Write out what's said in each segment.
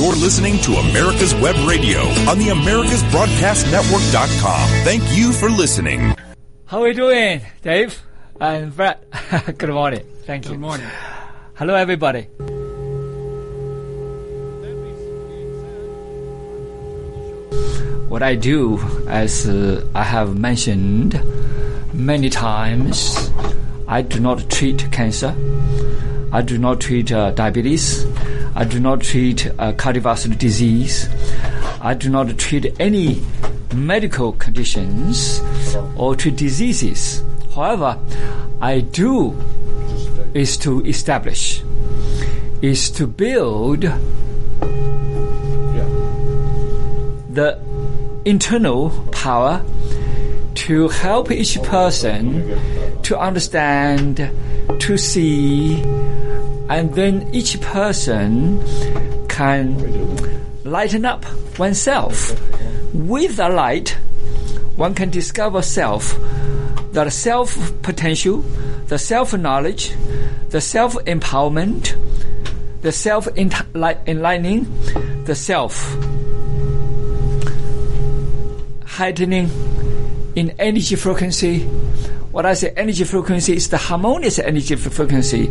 You're listening to America's Web Radio on the AmericasBroadcastNetwork.com. Thank you for listening. How are you doing, Dave and Brad? Good morning. Thank you. Good morning. Hello, everybody. What I do, as uh, I have mentioned many times, I do not treat cancer. I do not treat uh, diabetes. I do not treat uh, cardiovascular disease. I do not treat any medical conditions or treat diseases. However, I do is to establish, is to build the internal power to help each person to understand, to see, and then each person can lighten up oneself. With the light, one can discover self, the self potential, the self knowledge, the self empowerment, the self enlightening, the self heightening in energy frequency. What I say energy frequency is the harmonious energy frequency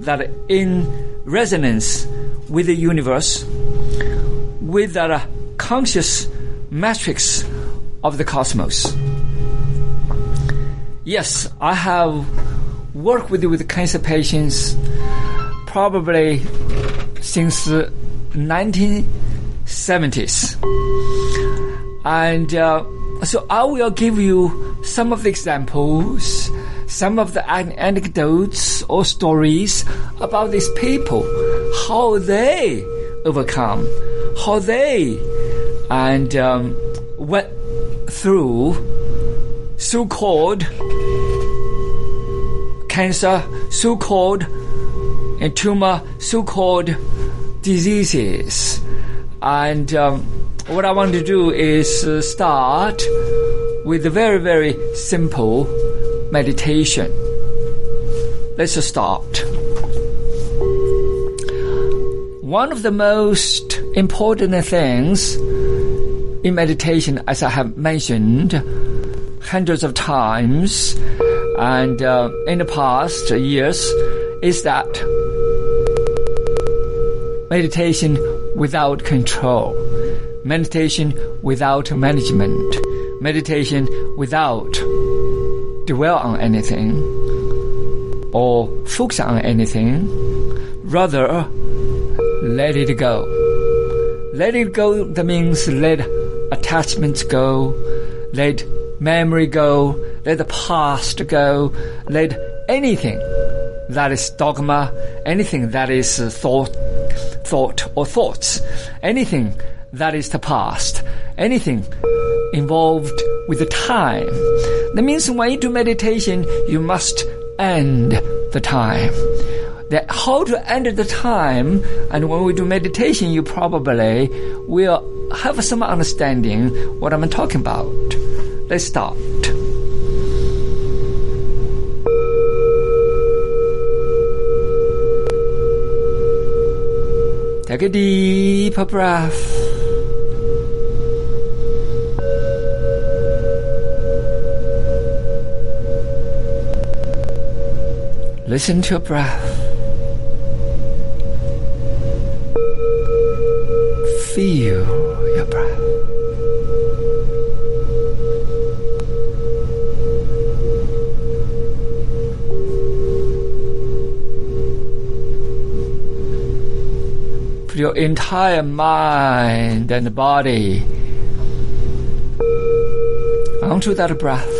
that in resonance with the universe, with the conscious matrix of the cosmos. Yes, I have worked with with cancer patients probably since the 1970s. And uh, so I will give you some of the examples, some of the an- anecdotes or stories about these people, how they overcome, how they and um, went through so-called cancer, so-called and tumor, so-called diseases, and um, what I want to do is uh, start with a very, very simple meditation. Let's start. One of the most important things in meditation, as I have mentioned hundreds of times and uh, in the past years, is that meditation without control meditation without management, meditation without dwell on anything or focus on anything, rather let it go. Let it go, that means let attachments go, let memory go, let the past go, let anything that is dogma, anything that is thought, thought or thoughts, anything that is the past. Anything involved with the time. That means when you do meditation, you must end the time. That how to end the time, and when we do meditation, you probably will have some understanding what I'm talking about. Let's start. Take a deep breath. Listen to your breath. Feel your breath. Put your entire mind and body onto that breath.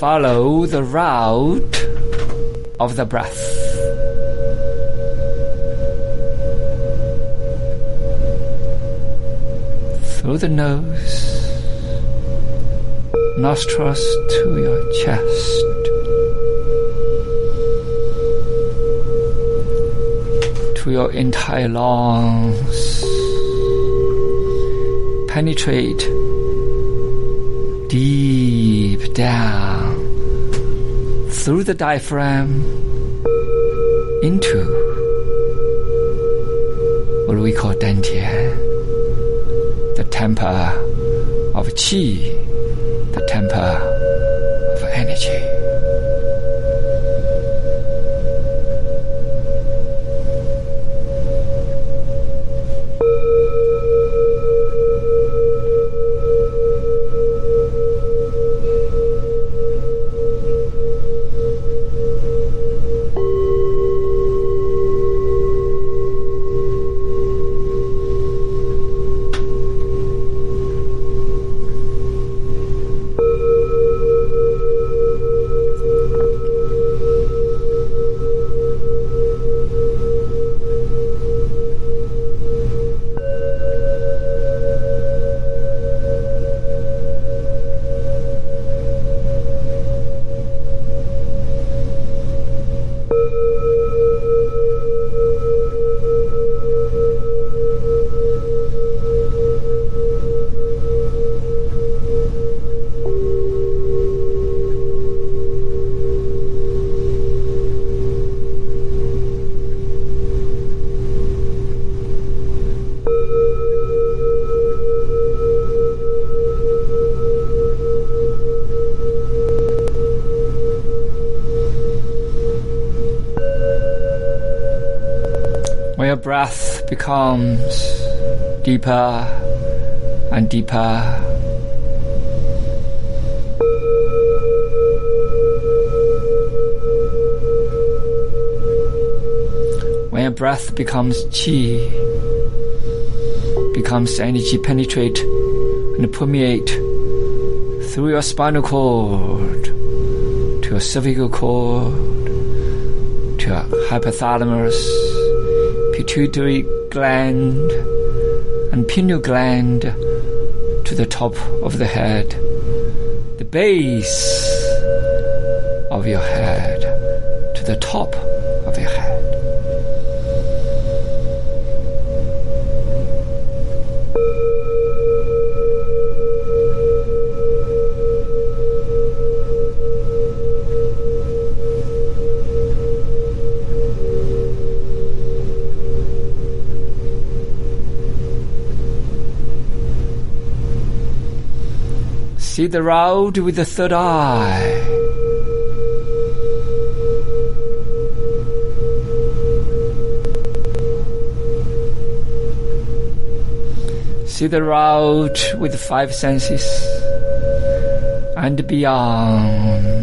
Follow the route of the breath. Through the nose, nostrils to your chest. To your entire lungs. Penetrate deep down through the diaphragm into what we call dantian, the temple of qi, deeper and deeper. When your breath becomes chi, becomes energy penetrate and permeate through your spinal cord to your cervical cord to your hypothalamus pituitary gland and pineal gland to the top of the head, the base of your head to the top See the road with the third eye. See the road with five senses and beyond.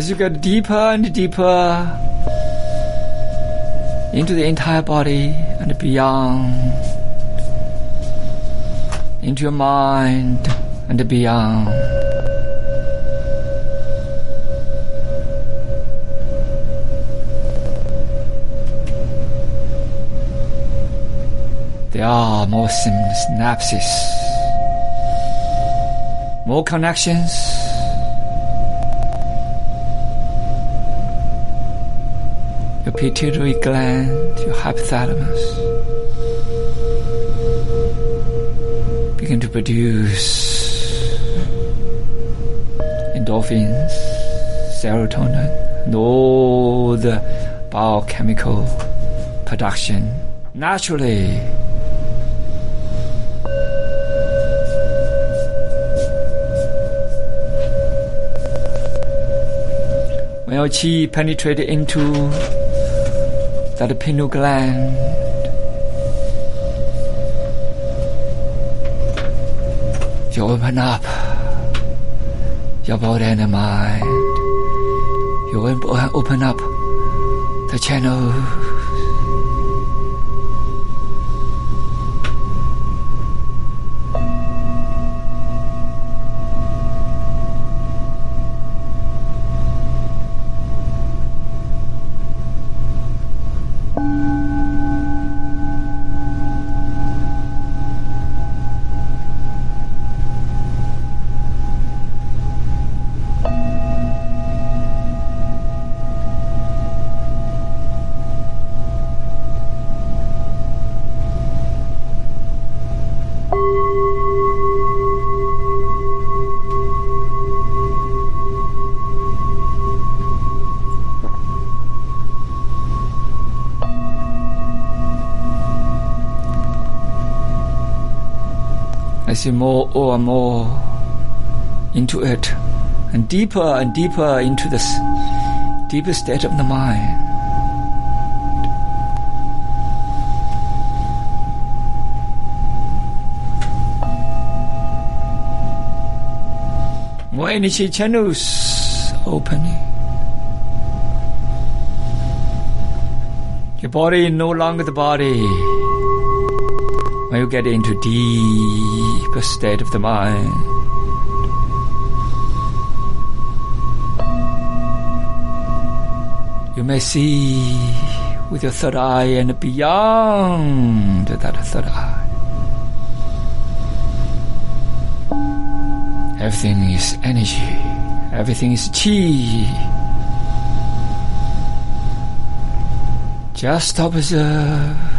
As you get deeper and deeper into the entire body and beyond, into your mind and beyond. There are more synapses, more connections. Pituitary gland, your hypothalamus begin to produce endorphins, serotonin, and all the biochemical production naturally. When your chi penetrated into that pineal gland, you open up your body and mind. You open up the channel more and more into it, and deeper and deeper into this deeper state of the mind. More energy channels opening. Your body no longer the body. When you get into deeper state of the mind, you may see with your third eye and beyond that third eye. Everything is energy. Everything is chi. Just observe.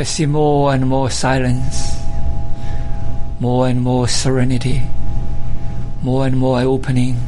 May see more and more silence, more and more serenity, more and more opening,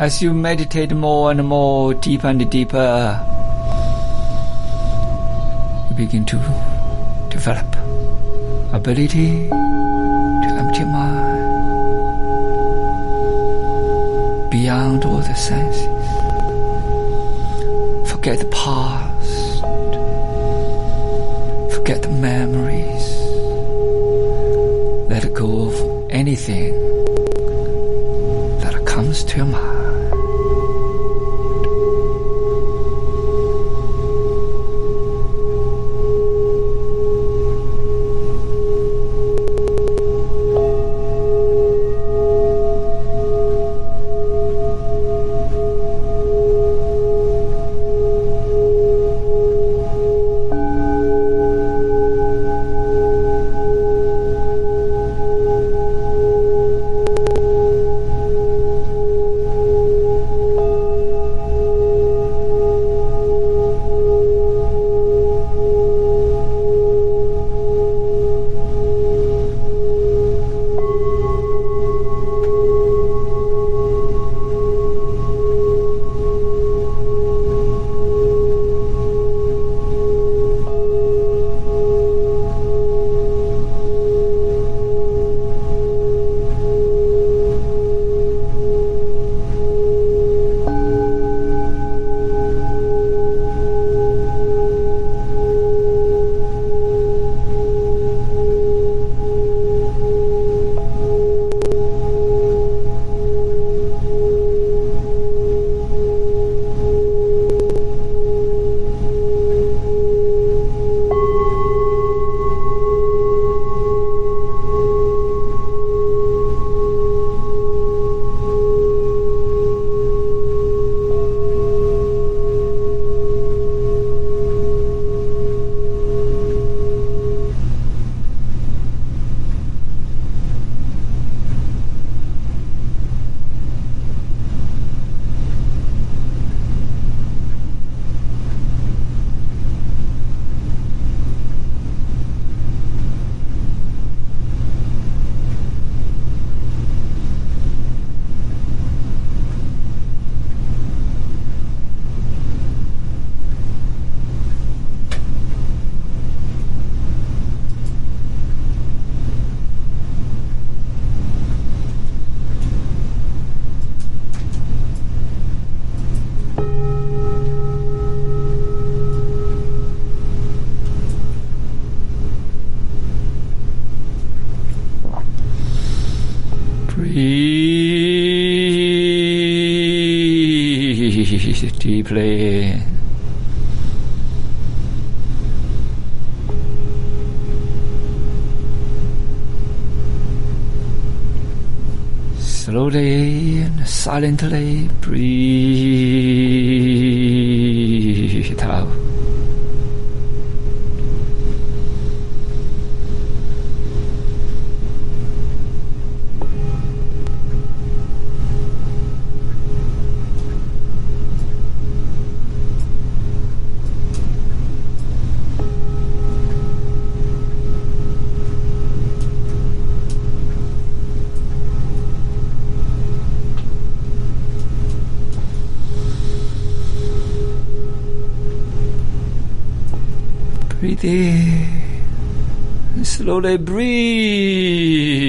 As you meditate more and more, deeper and deeper, you begin to develop ability to empty mind beyond all the senses. Forget the past. Deeply. Slowly and silently breathe Slowly breathe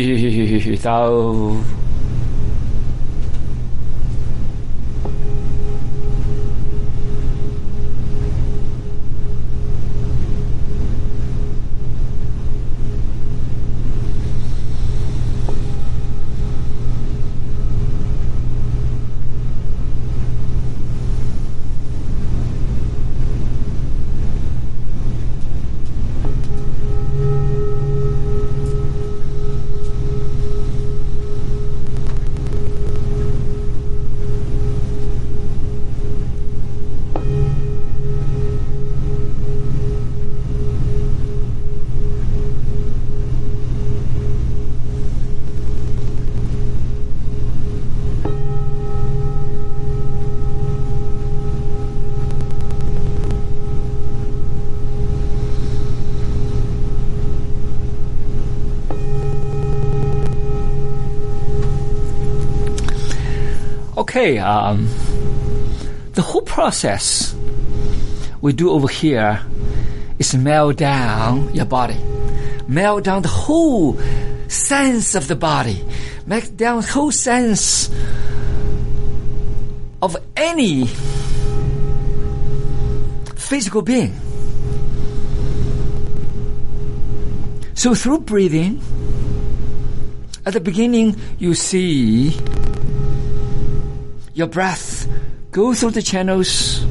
out. Um, the whole process we do over here is melt down your body, melt down the whole sense of the body, melt down the whole sense of any physical being. So through breathing, at the beginning you see your breath go through the channels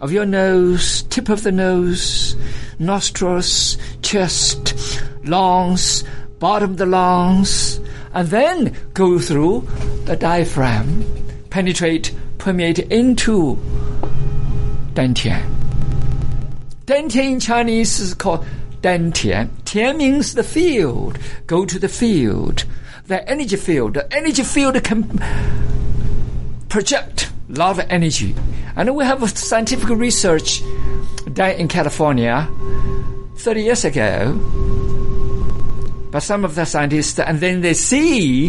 of your nose, tip of the nose, nostrils, chest, lungs, bottom of the lungs, and then go through the diaphragm, penetrate, permeate into dantian. Dantian in Chinese is called dantian. Tian means the field. Go to the field. The energy field. The energy field can project a lot of energy. And we have scientific research done in California 30 years ago by some of the scientists, and then they see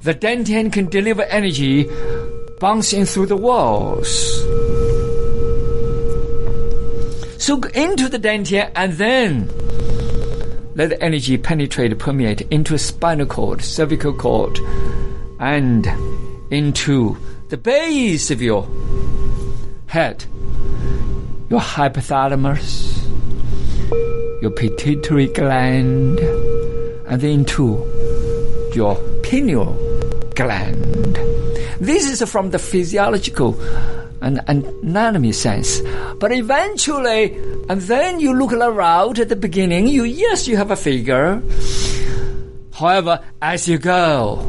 the dantian can deliver energy bouncing through the walls. So into the dantian and then let the energy penetrate, permeate into spinal cord, cervical cord, and into the base of your head, your hypothalamus, your pituitary gland, and then to your pineal gland. This is from the physiological and anatomy sense. But eventually, and then you look around at the beginning, you yes, you have a figure. However, as you go,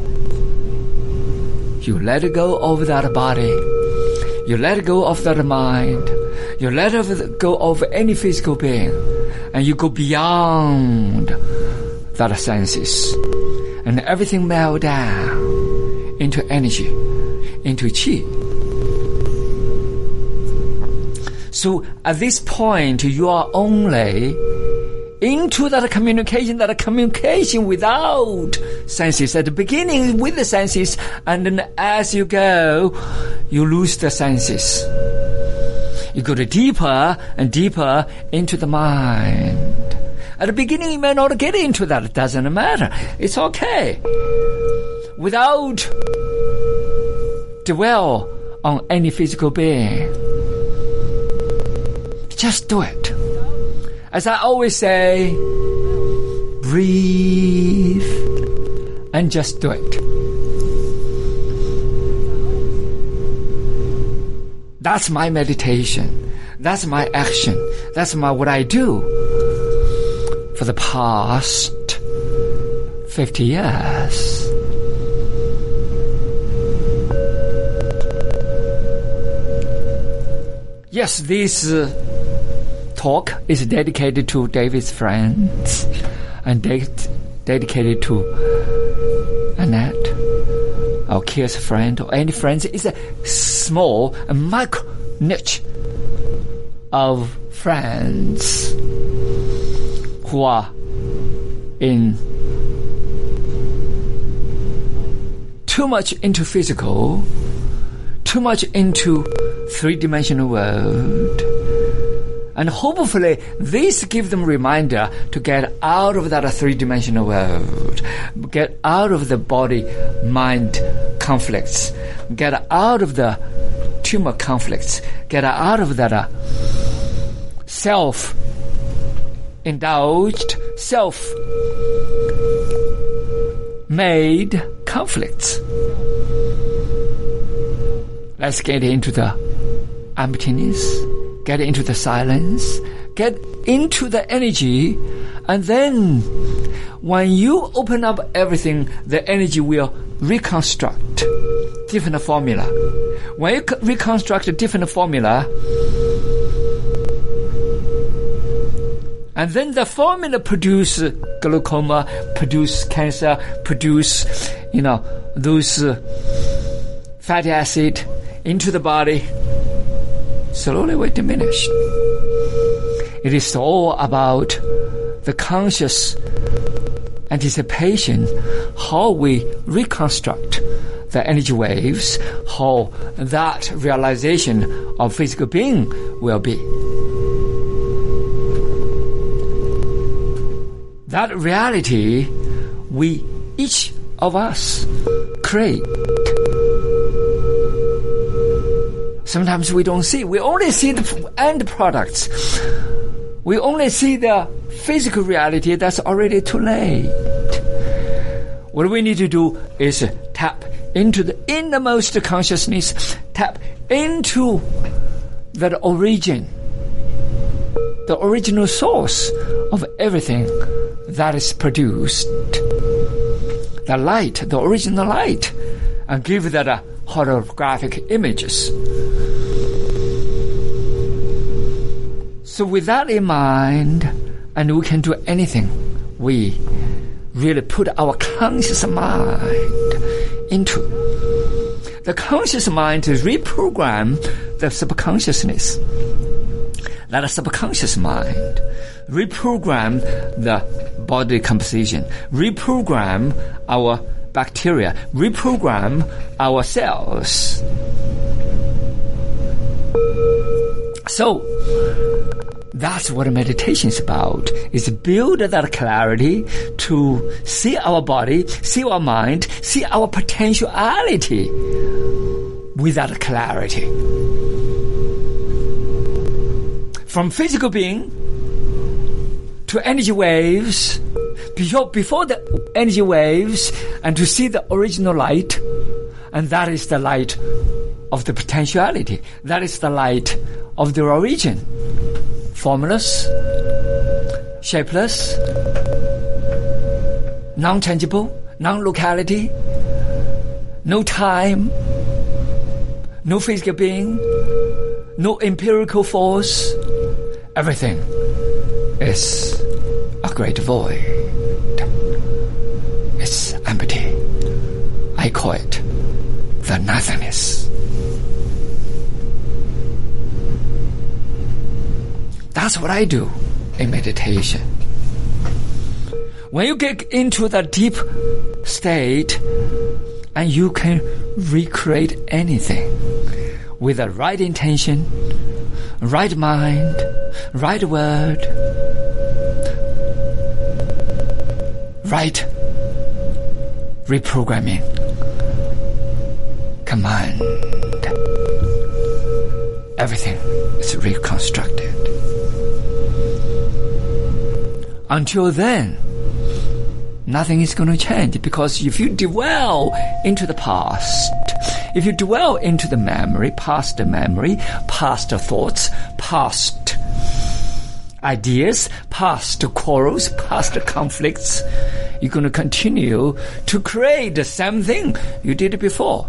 you let go of that body. You let go of that mind. You let go of any physical being. And you go beyond that senses. And everything melt down into energy, into chi. So at this point, you are only into that communication, that communication without senses. At the beginning with the senses, and then as you go, you lose the senses. You go deeper and deeper into the mind. At the beginning, you may not get into that. It doesn't matter. It's okay. Without dwell on any physical being. Just do it. As I always say, breathe and just do it. That's my meditation. That's my action. That's my what I do for the past 50 years. Yes, this uh, talk is dedicated to David's friends and de- dedicated to Annette, our Kia's friend, or any friends. It's a small, a micro niche of friends who are in too much into physical, too much into three-dimensional world. And hopefully this gives them reminder to get out of that three-dimensional world, get out of the body-mind conflicts, get out of the tumor conflicts, get out of that uh, self-indulged, self-made conflicts. Let's get into the emptiness, get into the silence, get into the energy, and then when you open up everything, the energy will reconstruct different formula. When you reconstruct a different formula, and then the formula produce glaucoma, produce cancer, produce, you know, those uh, fatty acid into the body, slowly will diminish. It is all about the conscious anticipation, how we reconstruct the energy waves, how that realization of physical being will be. That reality we each of us create. Sometimes we don't see. We only see the end products. We only see the physical reality that's already too late. What we need to do is tap into the innermost consciousness, tap into that origin, the original source of everything that is produced. The light, the original light, and give that a holographic images. So with that in mind, and we can do anything, we really put our conscious mind into. The conscious mind to reprogram the subconsciousness. That subconscious mind reprogram the body composition, reprogram our bacteria, reprogram our cells. So, that's what meditation is about, is build that clarity to see our body, see our mind, see our potentiality with that clarity. From physical being to energy waves, before, the energy waves, and to see the original light, and that is the light of the potentiality. That is the light of the origin. Formless, shapeless, non-tangible, non-locality, no time, no physical being, no empirical force. Everything is a great void. The nothingness. That's what I do in meditation. When you get into that deep state, and you can recreate anything with the right intention, right mind, right word, right reprogramming command. Everything is reconstructed. Until then, nothing is going to change because if you dwell into the past, if you dwell into the memory, past the memory, past the thoughts, past ideas, past the quarrels, past the conflicts, you're going to continue to create the same thing you did before.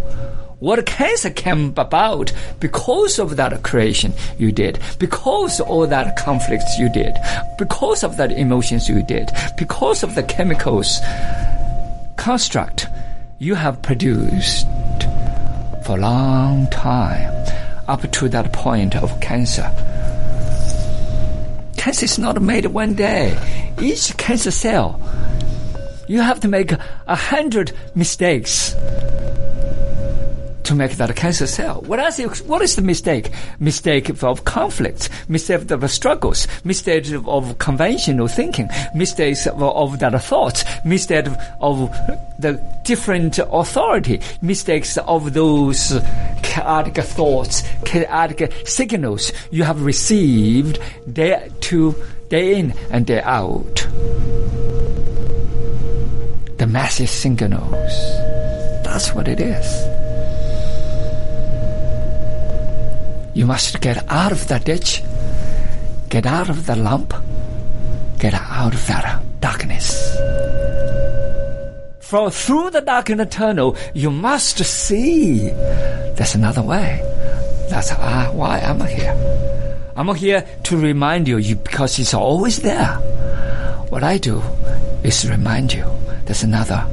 What cancer came about because of that creation you did, because of all that conflicts you did, because of that emotions you did, because of the chemicals construct you have produced for a long time up to that point of cancer. Cancer is not made one day. Each cancer cell, you have to make a hundred mistakes to make that a cancer cell. What is, what is the mistake? Mistake of conflicts, mistake of struggles, mistake of conventional thinking, mistakes of, of that thought, mistake of the different authority, mistakes of those chaotic thoughts, chaotic signals you have received day to day in and day out. The massive signals. That's what it is. You must get out of that ditch, get out of the lump, get out of that darkness. For through the darkened tunnel, you must see there's another way. That's why I'm here. I'm here to remind you, you because it's always there. What I do is remind you there's another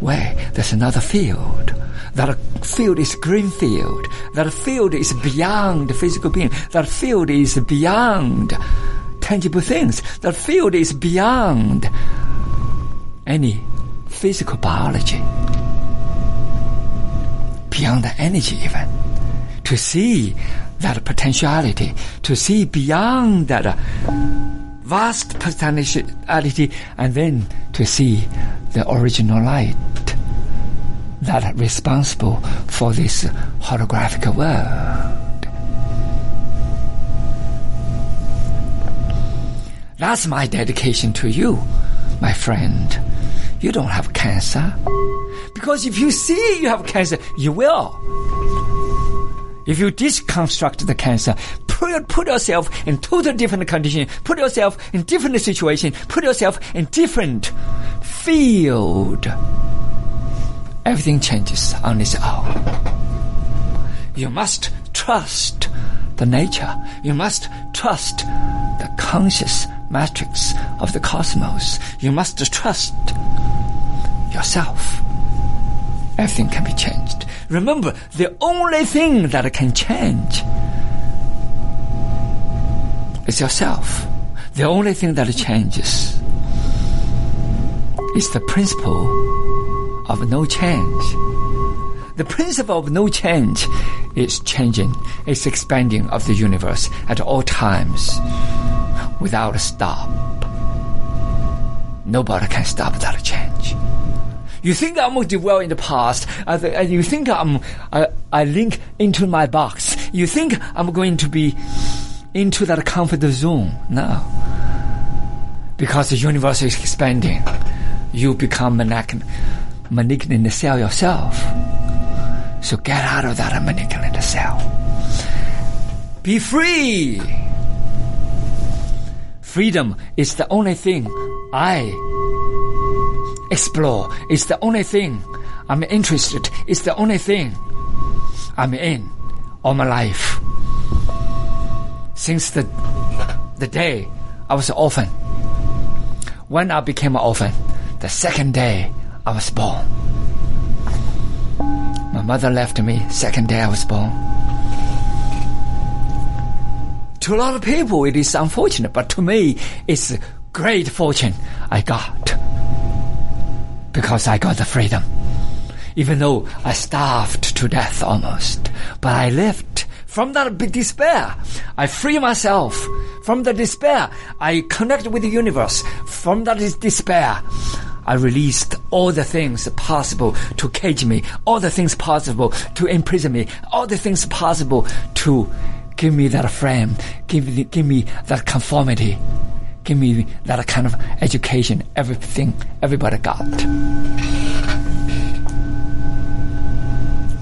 way, there's another field. That field is green field. That field is beyond physical being. That field is beyond tangible things. That field is beyond any physical biology. Beyond the energy even. To see that potentiality, to see beyond that uh, vast potentiality, and then to see the original light that are responsible for this holographic world. That's my dedication to you, my friend. You don't have cancer. Because if you see you have cancer, you will. If you deconstruct the cancer, put, yourself in total different condition, put yourself in different situation, put yourself in different field everything changes on its own. You must trust the nature. You must trust the conscious matrix of the cosmos. You must trust yourself. Everything can be changed. Remember, the only thing that can change is yourself. The only thing that changes is the principle of no change. The principle of no change is changing, is expanding of the universe at all times without a stop. Nobody can stop that change. You think I'm dwell in the past. Uh, uh, you think I'm, I, I link into my box. You think I'm going to be into that comfort zone. No. Because the universe is expanding. You become an malignant cell yourself. So get out of that malignant cell. Be free. Freedom is the only thing I explore. It's the only thing I'm interested. It's the only thing I'm in all my life. Since the the day I was an orphan. When I became an orphan, the second day I was born. My mother left me second day I was born. To a lot of people, it is unfortunate, but to me, it's great fortune I got. Because I got the freedom. Even though I starved to death almost, but I lived from that despair. I free myself from the despair. I connect with the universe from that despair. I released all the things possible to cage me, all the things possible to imprison me, all the things possible to give me that frame, give me, give me that conformity, give me that kind of education, everything, everybody got.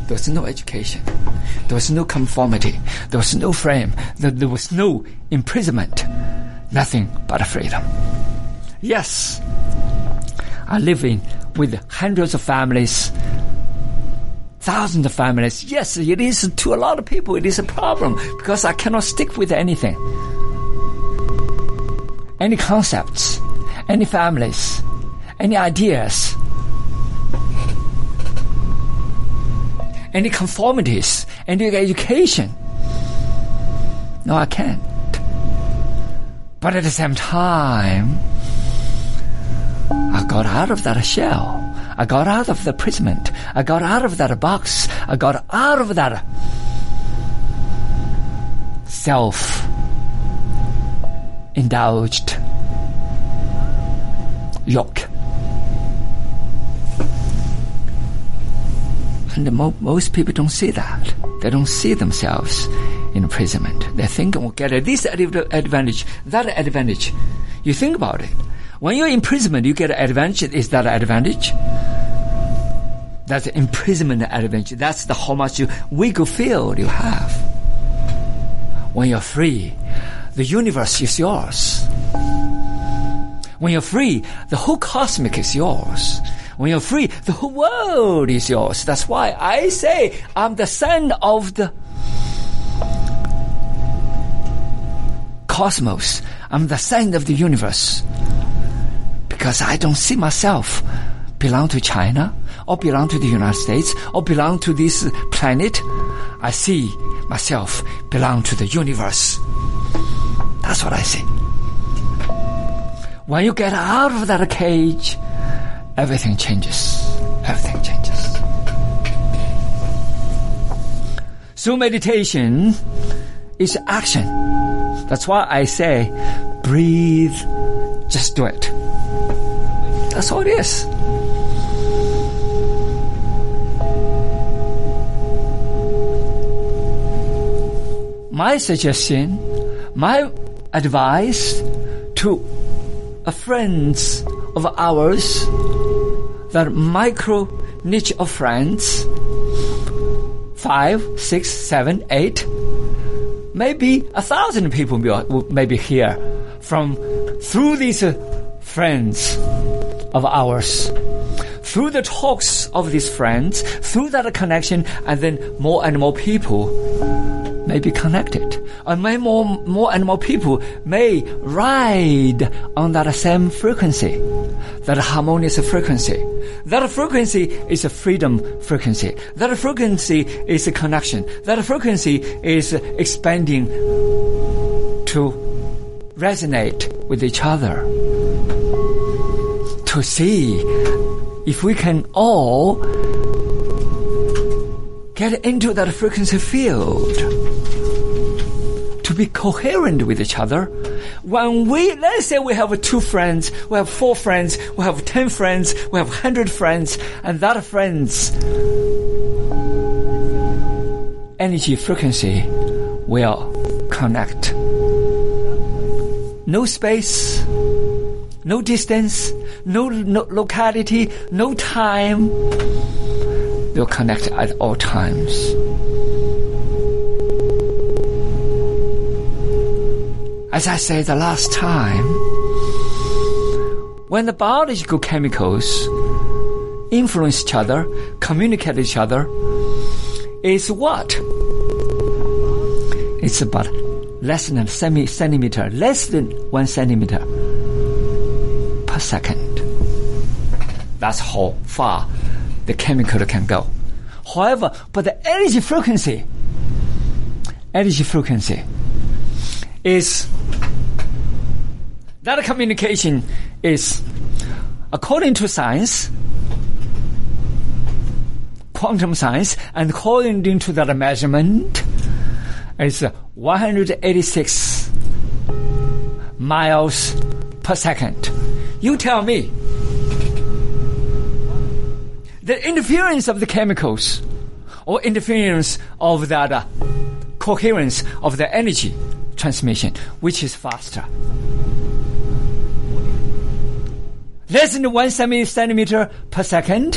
There was no education. There was no conformity. There was no frame. There, there was no imprisonment. Nothing but freedom. Yes, I live in with hundreds of families, thousands of families. Yes, it is to a lot of people. It is a problem because I cannot stick with anything, any concepts, any families, any ideas. any conformities, any education. No, I can't. But at the same time, I got out of that shell. I got out of the imprisonment. I got out of that box. I got out of that self indulged yoke. And mo- most people don't see that. They don't see themselves in imprisonment. They think, we'll get this advantage, that advantage. You think about it. When you're in imprisonment, you get an advantage. Is that an advantage? That's imprisonment advantage. That's the how much you, wiggle field you have. When you're free, the universe is yours. When you're free, the whole cosmic is yours. When you're free, the whole world is yours. That's why I say I'm the son of the cosmos. I'm the son of the universe. Because I don't see myself belong to China or belong to the United States or belong to this planet. I see myself belong to the universe. That's what I see. When you get out of that cage, everything changes. Everything changes. So meditation is action. That's why I say, breathe, just do it. That's all it is. My suggestion, my advice to a friends of ours that micro niche of friends, five, six, seven, eight, maybe a thousand people maybe here from through these uh, friends of ours. Through the talks of these friends, through that connection, and then more and more people may be connected. And may more, more and more people may ride on that same frequency, that harmonious frequency. That frequency is a freedom frequency. That frequency is a connection. That frequency is expanding to resonate with each other. To see if we can all get into that frequency field to be coherent with each other. When we, let's say we have two friends, we have four friends, we have ten friends, we have hundred friends, and that friends energy frequency will connect. No space, no distance, no, no locality, no time. They'll connect at all times. As I said the last time, when the biological chemicals influence each other, communicate each other, is what? It's about less than a centimeter, less than one centimeter per second. That's how far the chemical can go. However, but the energy frequency, energy frequency is that communication is, according to science, quantum science, and according to that measurement, is 186 miles per second. You tell me. The interference of the chemicals or interference of that coherence of the energy transmission, which is faster. less than one centimeter per second,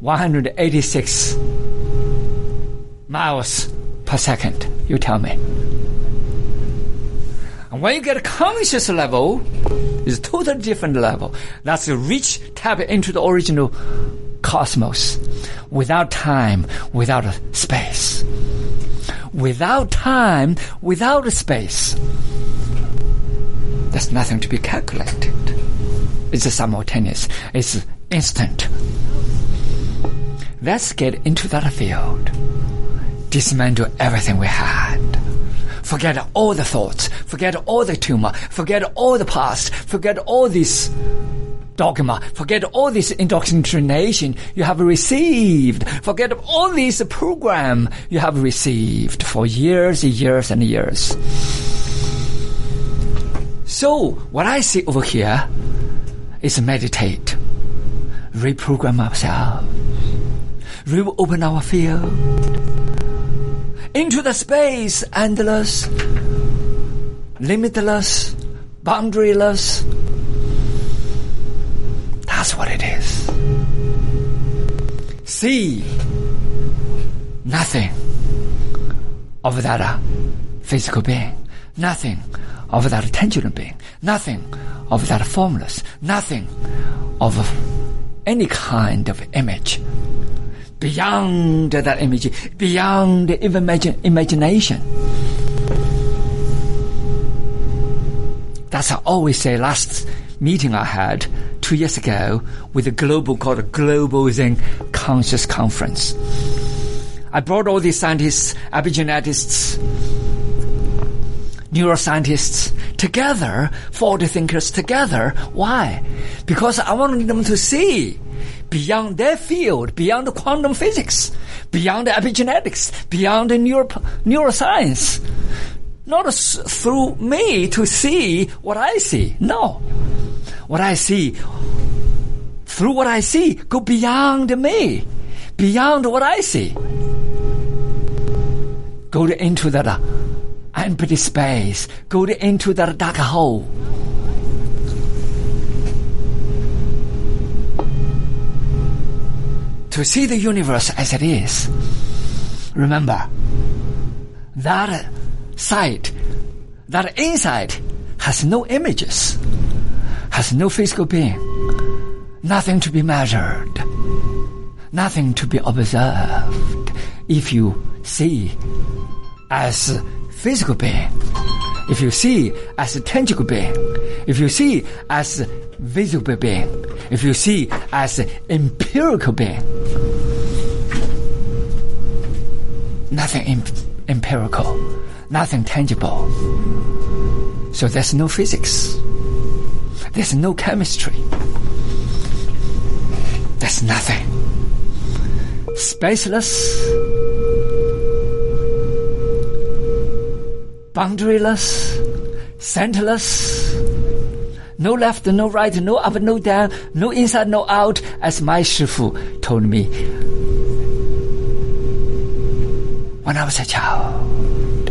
186 miles per second. You tell me. And when you get a conscious level, it's a totally different level. That's a reach tap into the original cosmos without time, without space. Without time, without space. There's nothing to be calculated. It's simultaneous. It's instant. Let's get into that field. Dismantle everything we had. Forget all the thoughts. Forget all the tumor. Forget all the past. Forget all this dogma. Forget all this indoctrination you have received. Forget all this program you have received for years and years and years. So, what I see over here is meditate, reprogram ourselves, reopen our field into the space endless, limitless, boundaryless. That's what it is. See nothing of that uh, physical being, nothing of that tangible being, nothing of that formless, nothing of any kind of image beyond that image, beyond imagine, imagination. That's I always say last meeting I had two years ago with a global called a Global Zen Conscious Conference. I brought all these scientists, epigeneticists, neuroscientists together, forward thinkers together. Why? Because I wanted them to see beyond their field, beyond quantum physics, beyond epigenetics, beyond neuro, neuroscience. Not through me to see what I see. No. What I see, through what I see, go beyond me, beyond what I see. Go into that uh, empty space, go into that dark hole. To see the universe as it is. Remember, that sight, that insight has no images, has no physical being, nothing to be measured, nothing to be observed. If you see as physical being, if you see as tangible being, if you see as visible being, if you see as empirical being, nothing imp- empirical, nothing tangible. So there's no physics. There's no chemistry. There's nothing. Spaceless, boundaryless, centerless, no left, no right, no up, no down, no inside, no out, as my Shifu told me when I was a child.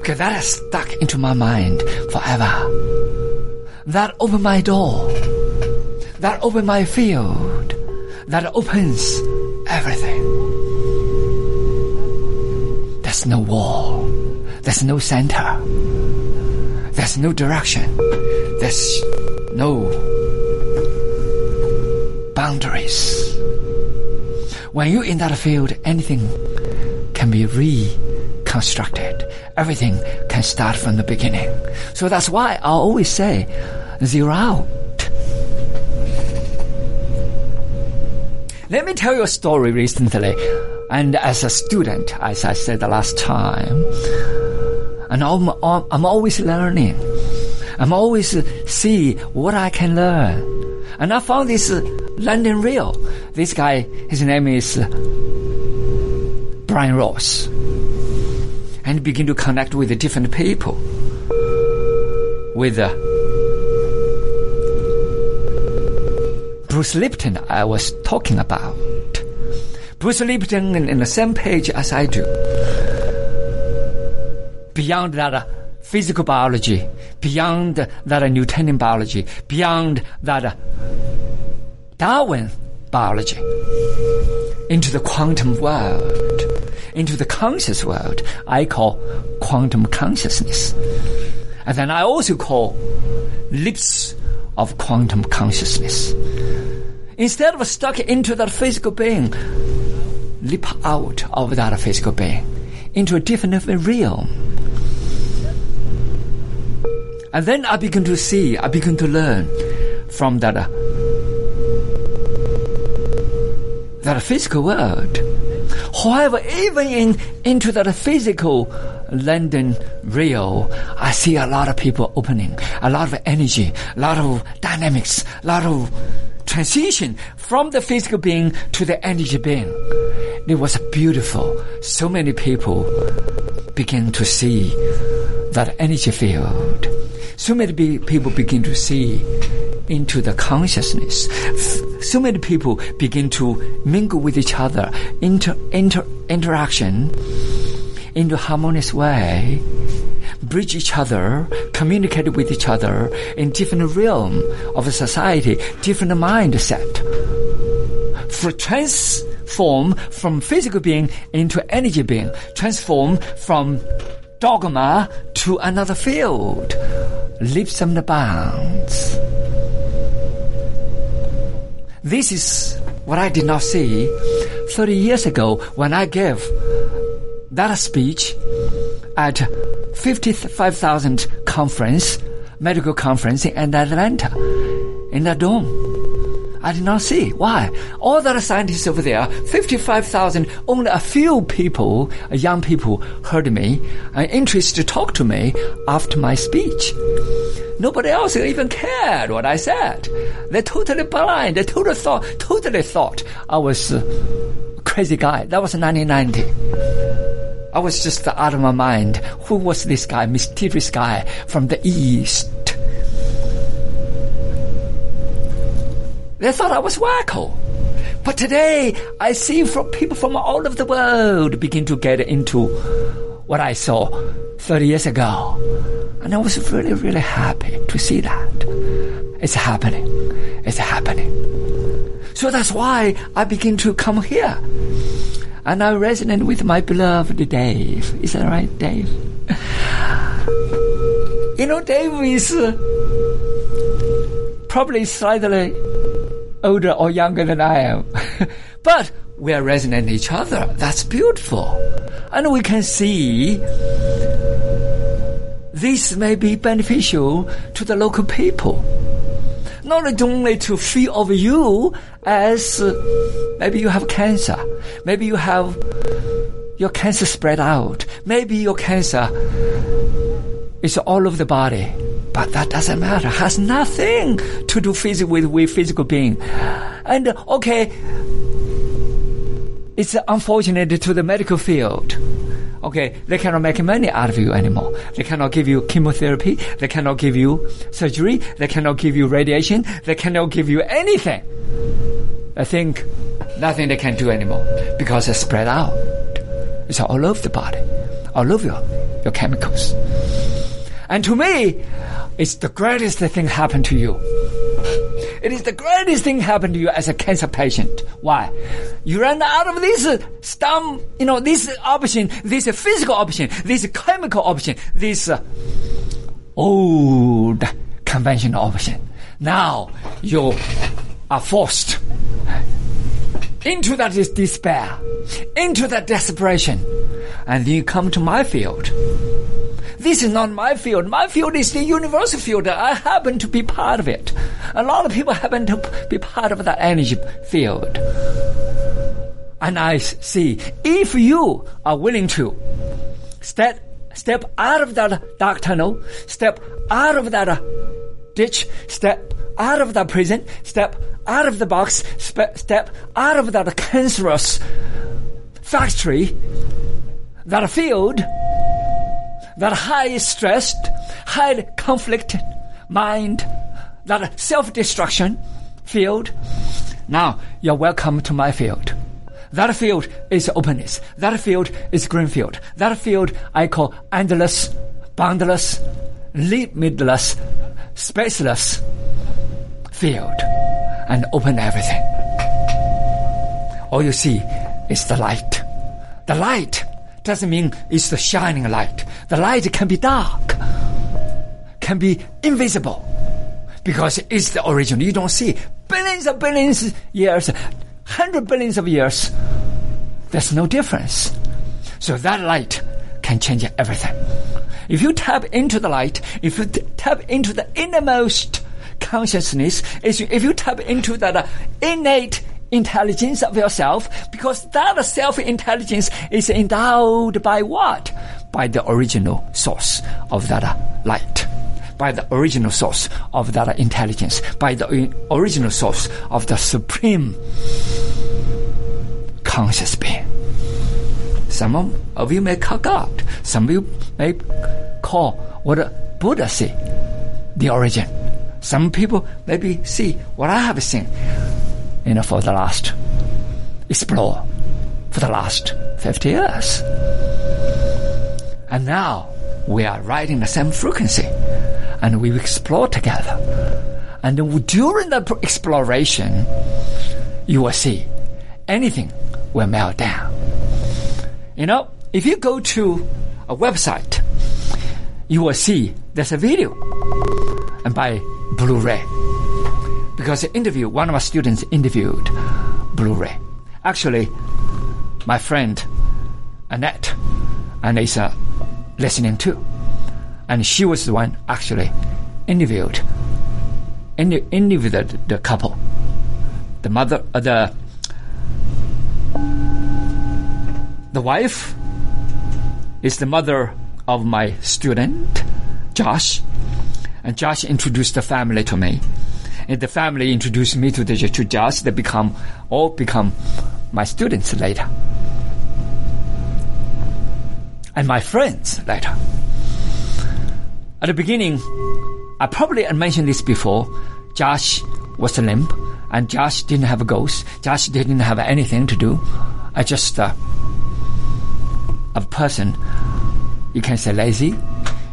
Because that has stuck into my mind forever. That opened my door. That opened my field. That opens everything. There's no wall. There's no center. There's no direction. There's no boundaries. When you're in that field, anything can be reconstructed. Everything can start from the beginning. So that's why I always say, zero out. Let me tell you a story recently. And as a student, as I said the last time, and I'm, I'm always learning. I'm always see what I can learn. And I found this London Real. This guy, his name is Brian Rose. And begin to connect with different people. With uh, Bruce Lipton, I was talking about. Bruce Lipton in, in the same page as I do beyond that uh, physical biology, beyond that Newtonian biology, beyond that Darwin biology, into the quantum world, into the conscious world, I call quantum consciousness. And then I also call leaps of quantum consciousness. Instead of stuck into that physical being, leap out of that physical being into a different realm. And then I begin to see, I begin to learn from that, uh, that physical world. However, even in, into that physical London real, I see a lot of people opening, a lot of energy, a lot of dynamics, a lot of transition from the physical being to the energy being. It was beautiful. So many people begin to see that energy field. So many be- people begin to see into the consciousness. So many people begin to mingle with each other, inter, inter interaction in a harmonious way, bridge each other, communicate with each other in different realm of society, different mindset. For transform from physical being into energy being, transform from dogma to another field, leaps and bounds. This is what I did not see 30 years ago when I gave that speech at 55,000 conference, medical conference in Atlanta, in the dome. I did not see. Why? All the scientists over there, 55,000, only a few people, uh, young people, heard me and interested to talk to me after my speech. Nobody else even cared what I said. They totally blind. They totally thought, totally thought I was a crazy guy. That was 1990. I was just out of my mind. Who was this guy, mysterious guy from the east? They thought I was wacko. But today, I see from people from all over the world begin to get into what I saw 30 years ago. And I was really, really happy to see that. It's happening. It's happening. So that's why I begin to come here. And I resonate with my beloved Dave. Is that right, Dave? You know, Dave is uh, probably slightly older or younger than I am. but we are resonant each other. That's beautiful. And we can see this may be beneficial to the local people. Not only to feel of you as uh, maybe you have cancer, maybe you have your cancer spread out, maybe your cancer is all over the body. But that doesn't matter. Has nothing to do physical with, with physical being. And uh, okay, it's unfortunate to the medical field. Okay, they cannot make money out of you anymore. They cannot give you chemotherapy. They cannot give you surgery. They cannot give you radiation. They cannot give you anything. I think nothing they can do anymore because it's spread out. It's all over the body, all over your, your chemicals. And to me, it's the greatest thing happened to you. It is the greatest thing happened to you as a cancer patient. Why? You ran out of this stem, you know, this option, this physical option, this chemical option, this uh, old conventional option. Now you are forced into that despair, into that desperation, and you come to my field this is not my field. My field is the universal field. I happen to be part of it. A lot of people happen to be part of that energy field. And I see if you are willing to step step out of that dark tunnel, step out of that ditch, step out of that prison, step out of the box, step out of that cancerous factory, that field, that high stressed, high conflict mind, that self-destruction field. Now you're welcome to my field. That field is openness. That field is green field. That field I call endless, boundless, limitless, spaceless field and open everything. All you see is the light. The light doesn't mean it's the shining light. The light can be dark, can be invisible, because it's the origin. You don't see billions of billions years, hundred billions of years. There's no difference. So that light can change everything. If you tap into the light, if you tap into the innermost consciousness, is if you tap into that uh, innate intelligence of yourself, because that self-intelligence is endowed by what? By the original source of that uh, light. By the original source of that uh, intelligence. By the original source of the supreme conscious being. Some of you may call God. Some of you may call what Buddha say, the origin. Some people maybe see what I have seen, you know, for the last, explore, for the last 50 years. And now we are riding the same frequency and we explore together. And during the exploration, you will see anything will melt down. You know, if you go to a website, you will see there's a video and by Blu-ray. Because the interview, one of my students interviewed Blu-ray. Actually, my friend Annette and is uh, listening too. And she was the one actually interviewed, interviewed the, the couple, the mother, uh, the the wife is the mother of my student, Josh. And Josh introduced the family to me. And the family introduced me to the to Josh. They become all become my students later. And my friends later. At the beginning, I probably mentioned this before. Josh was a limp, and Josh didn't have a ghost. Josh didn't have anything to do. I just uh, a person, you can say lazy,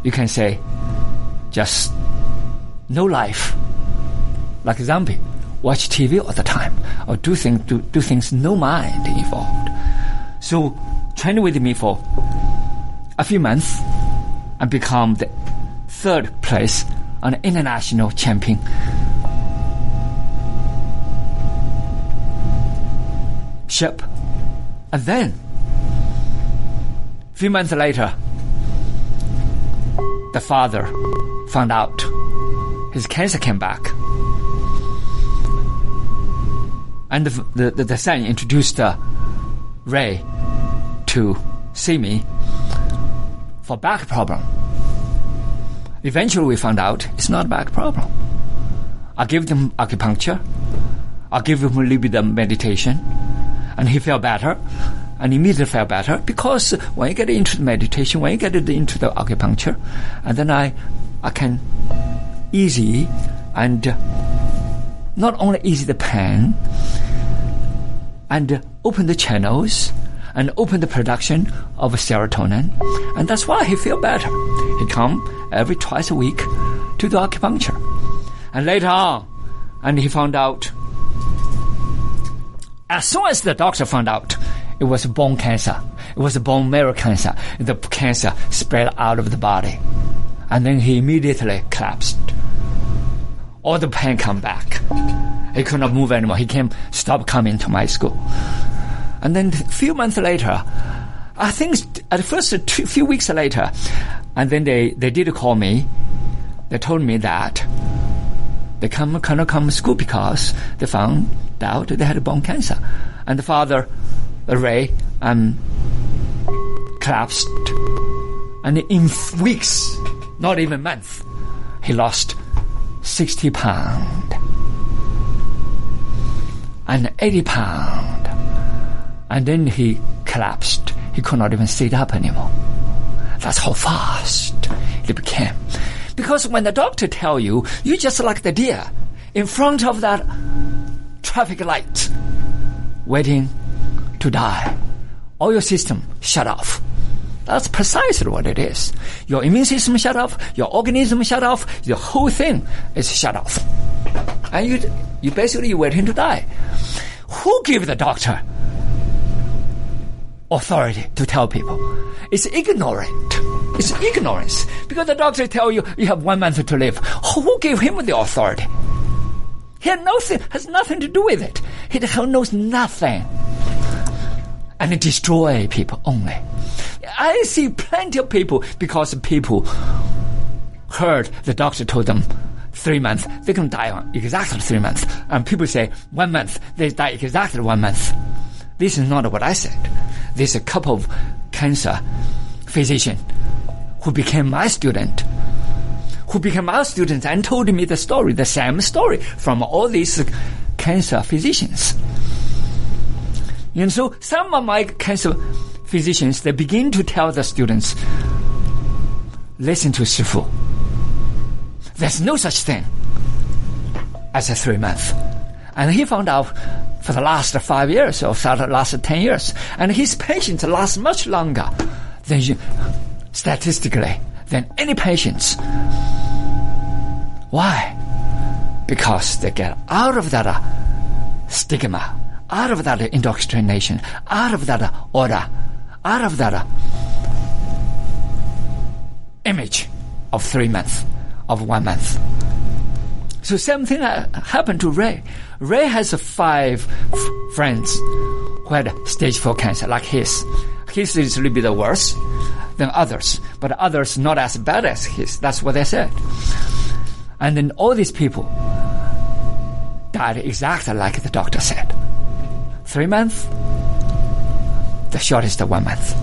you can say just no life, like a zombie, watch TV all the time, or do things do, do things no mind involved. So train with me for a few months and become the third place on the international champion. Ship, and then a few months later, the father found out his cancer came back. And the, the, the son introduced uh, Ray to see me for back problem. Eventually, we found out it's not back problem. I give them acupuncture. I give him a little bit of meditation, and he felt better and immediately felt better because when you get into the meditation, when you get into the acupuncture, and then I, I can easy and uh, not only ease the pain and uh, open the channels and open the production of serotonin, and that's why he feel better. He come every twice a week to the acupuncture, and later on, and he found out. As soon as the doctor found out it was bone cancer. It was bone marrow cancer. The cancer spread out of the body. And then he immediately collapsed. All the pain come back. He could not move anymore. He came, stop coming to my school. And then a few months later, I think at first, a few weeks later, and then they, they did call me. They told me that they come, cannot come to school because they found out they had bone cancer. And the father array and um, collapsed. And in weeks, not even months, he lost 60 pound and 80 pound. And then he collapsed. He could not even sit up anymore. That's how fast it became. Because when the doctor tell you, you just like the deer in front of that traffic light, waiting to die. All your system shut off. That's precisely what it is. Your immune system shut off, your organism shut off, the whole thing is shut off. And you, you basically waiting to die. Who gave the doctor authority to tell people? It's ignorant. It's ignorance. Because the doctor tell you you have one month to live. Who gave him the authority? He had nothing, has nothing to do with it. He knows nothing. And destroy people only. I see plenty of people because people heard the doctor told them three months, they can die on exactly three months. And people say one month, they die exactly one month. This is not what I said. There's a couple of cancer physician who became my student who became our students and told me the story, the same story from all these cancer physicians. And so some of my cancer physicians, they begin to tell the students, listen to Shifu. There's no such thing as a three month. And he found out for the last five years or for the last ten years. And his patients last much longer than statistically than any patients why? Because they get out of that uh, stigma, out of that indoctrination, out of that order, out of that image of three months, of one month. So same thing happened to Ray. Ray has five friends who had stage four cancer, like his. His is a little bit worse than others, but others not as bad as his. That's what they said. And then all these people died exactly like the doctor said. Three months, the shortest of one month.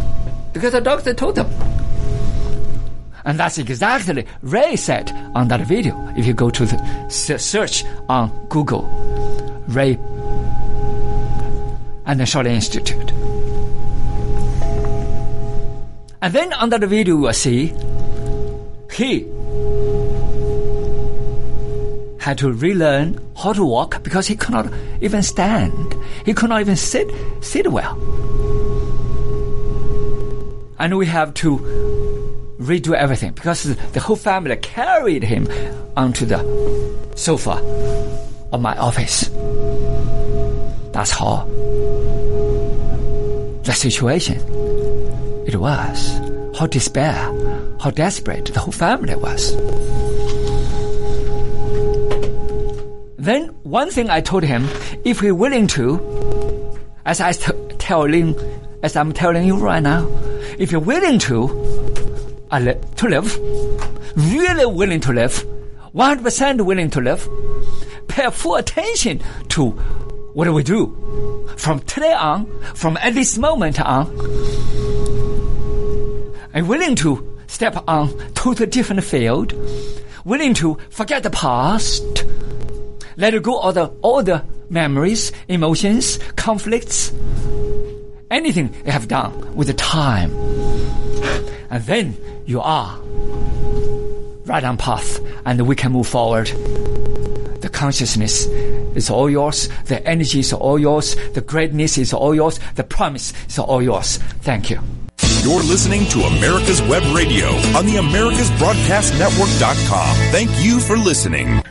Because the doctor told them. And that's exactly Ray said on that video. If you go to the search on Google, Ray and the Shaolin Institute. And then on that video you will see he had to relearn how to walk because he could not even stand. He could not even sit, sit well. And we have to redo everything because the whole family carried him onto the sofa of my office. That's how the situation it was. How despair, how desperate the whole family was. Then one thing I told him, if he's willing to, as I t- telling, as I'm telling you right now, if you're willing to, uh, to live, really willing to live, 100% willing to live, pay full attention to what do we do. From today on, from at this moment on, and willing to step on totally different field, willing to forget the past, let go of the, all the memories, emotions, conflicts, anything you have done with the time. And then you are right on path and we can move forward. The consciousness is all yours. The energy is all yours. The greatness is all yours. The promise is all yours. Thank you. You're listening to America's Web Radio on the AmericasBroadcastNetwork.com. Thank you for listening.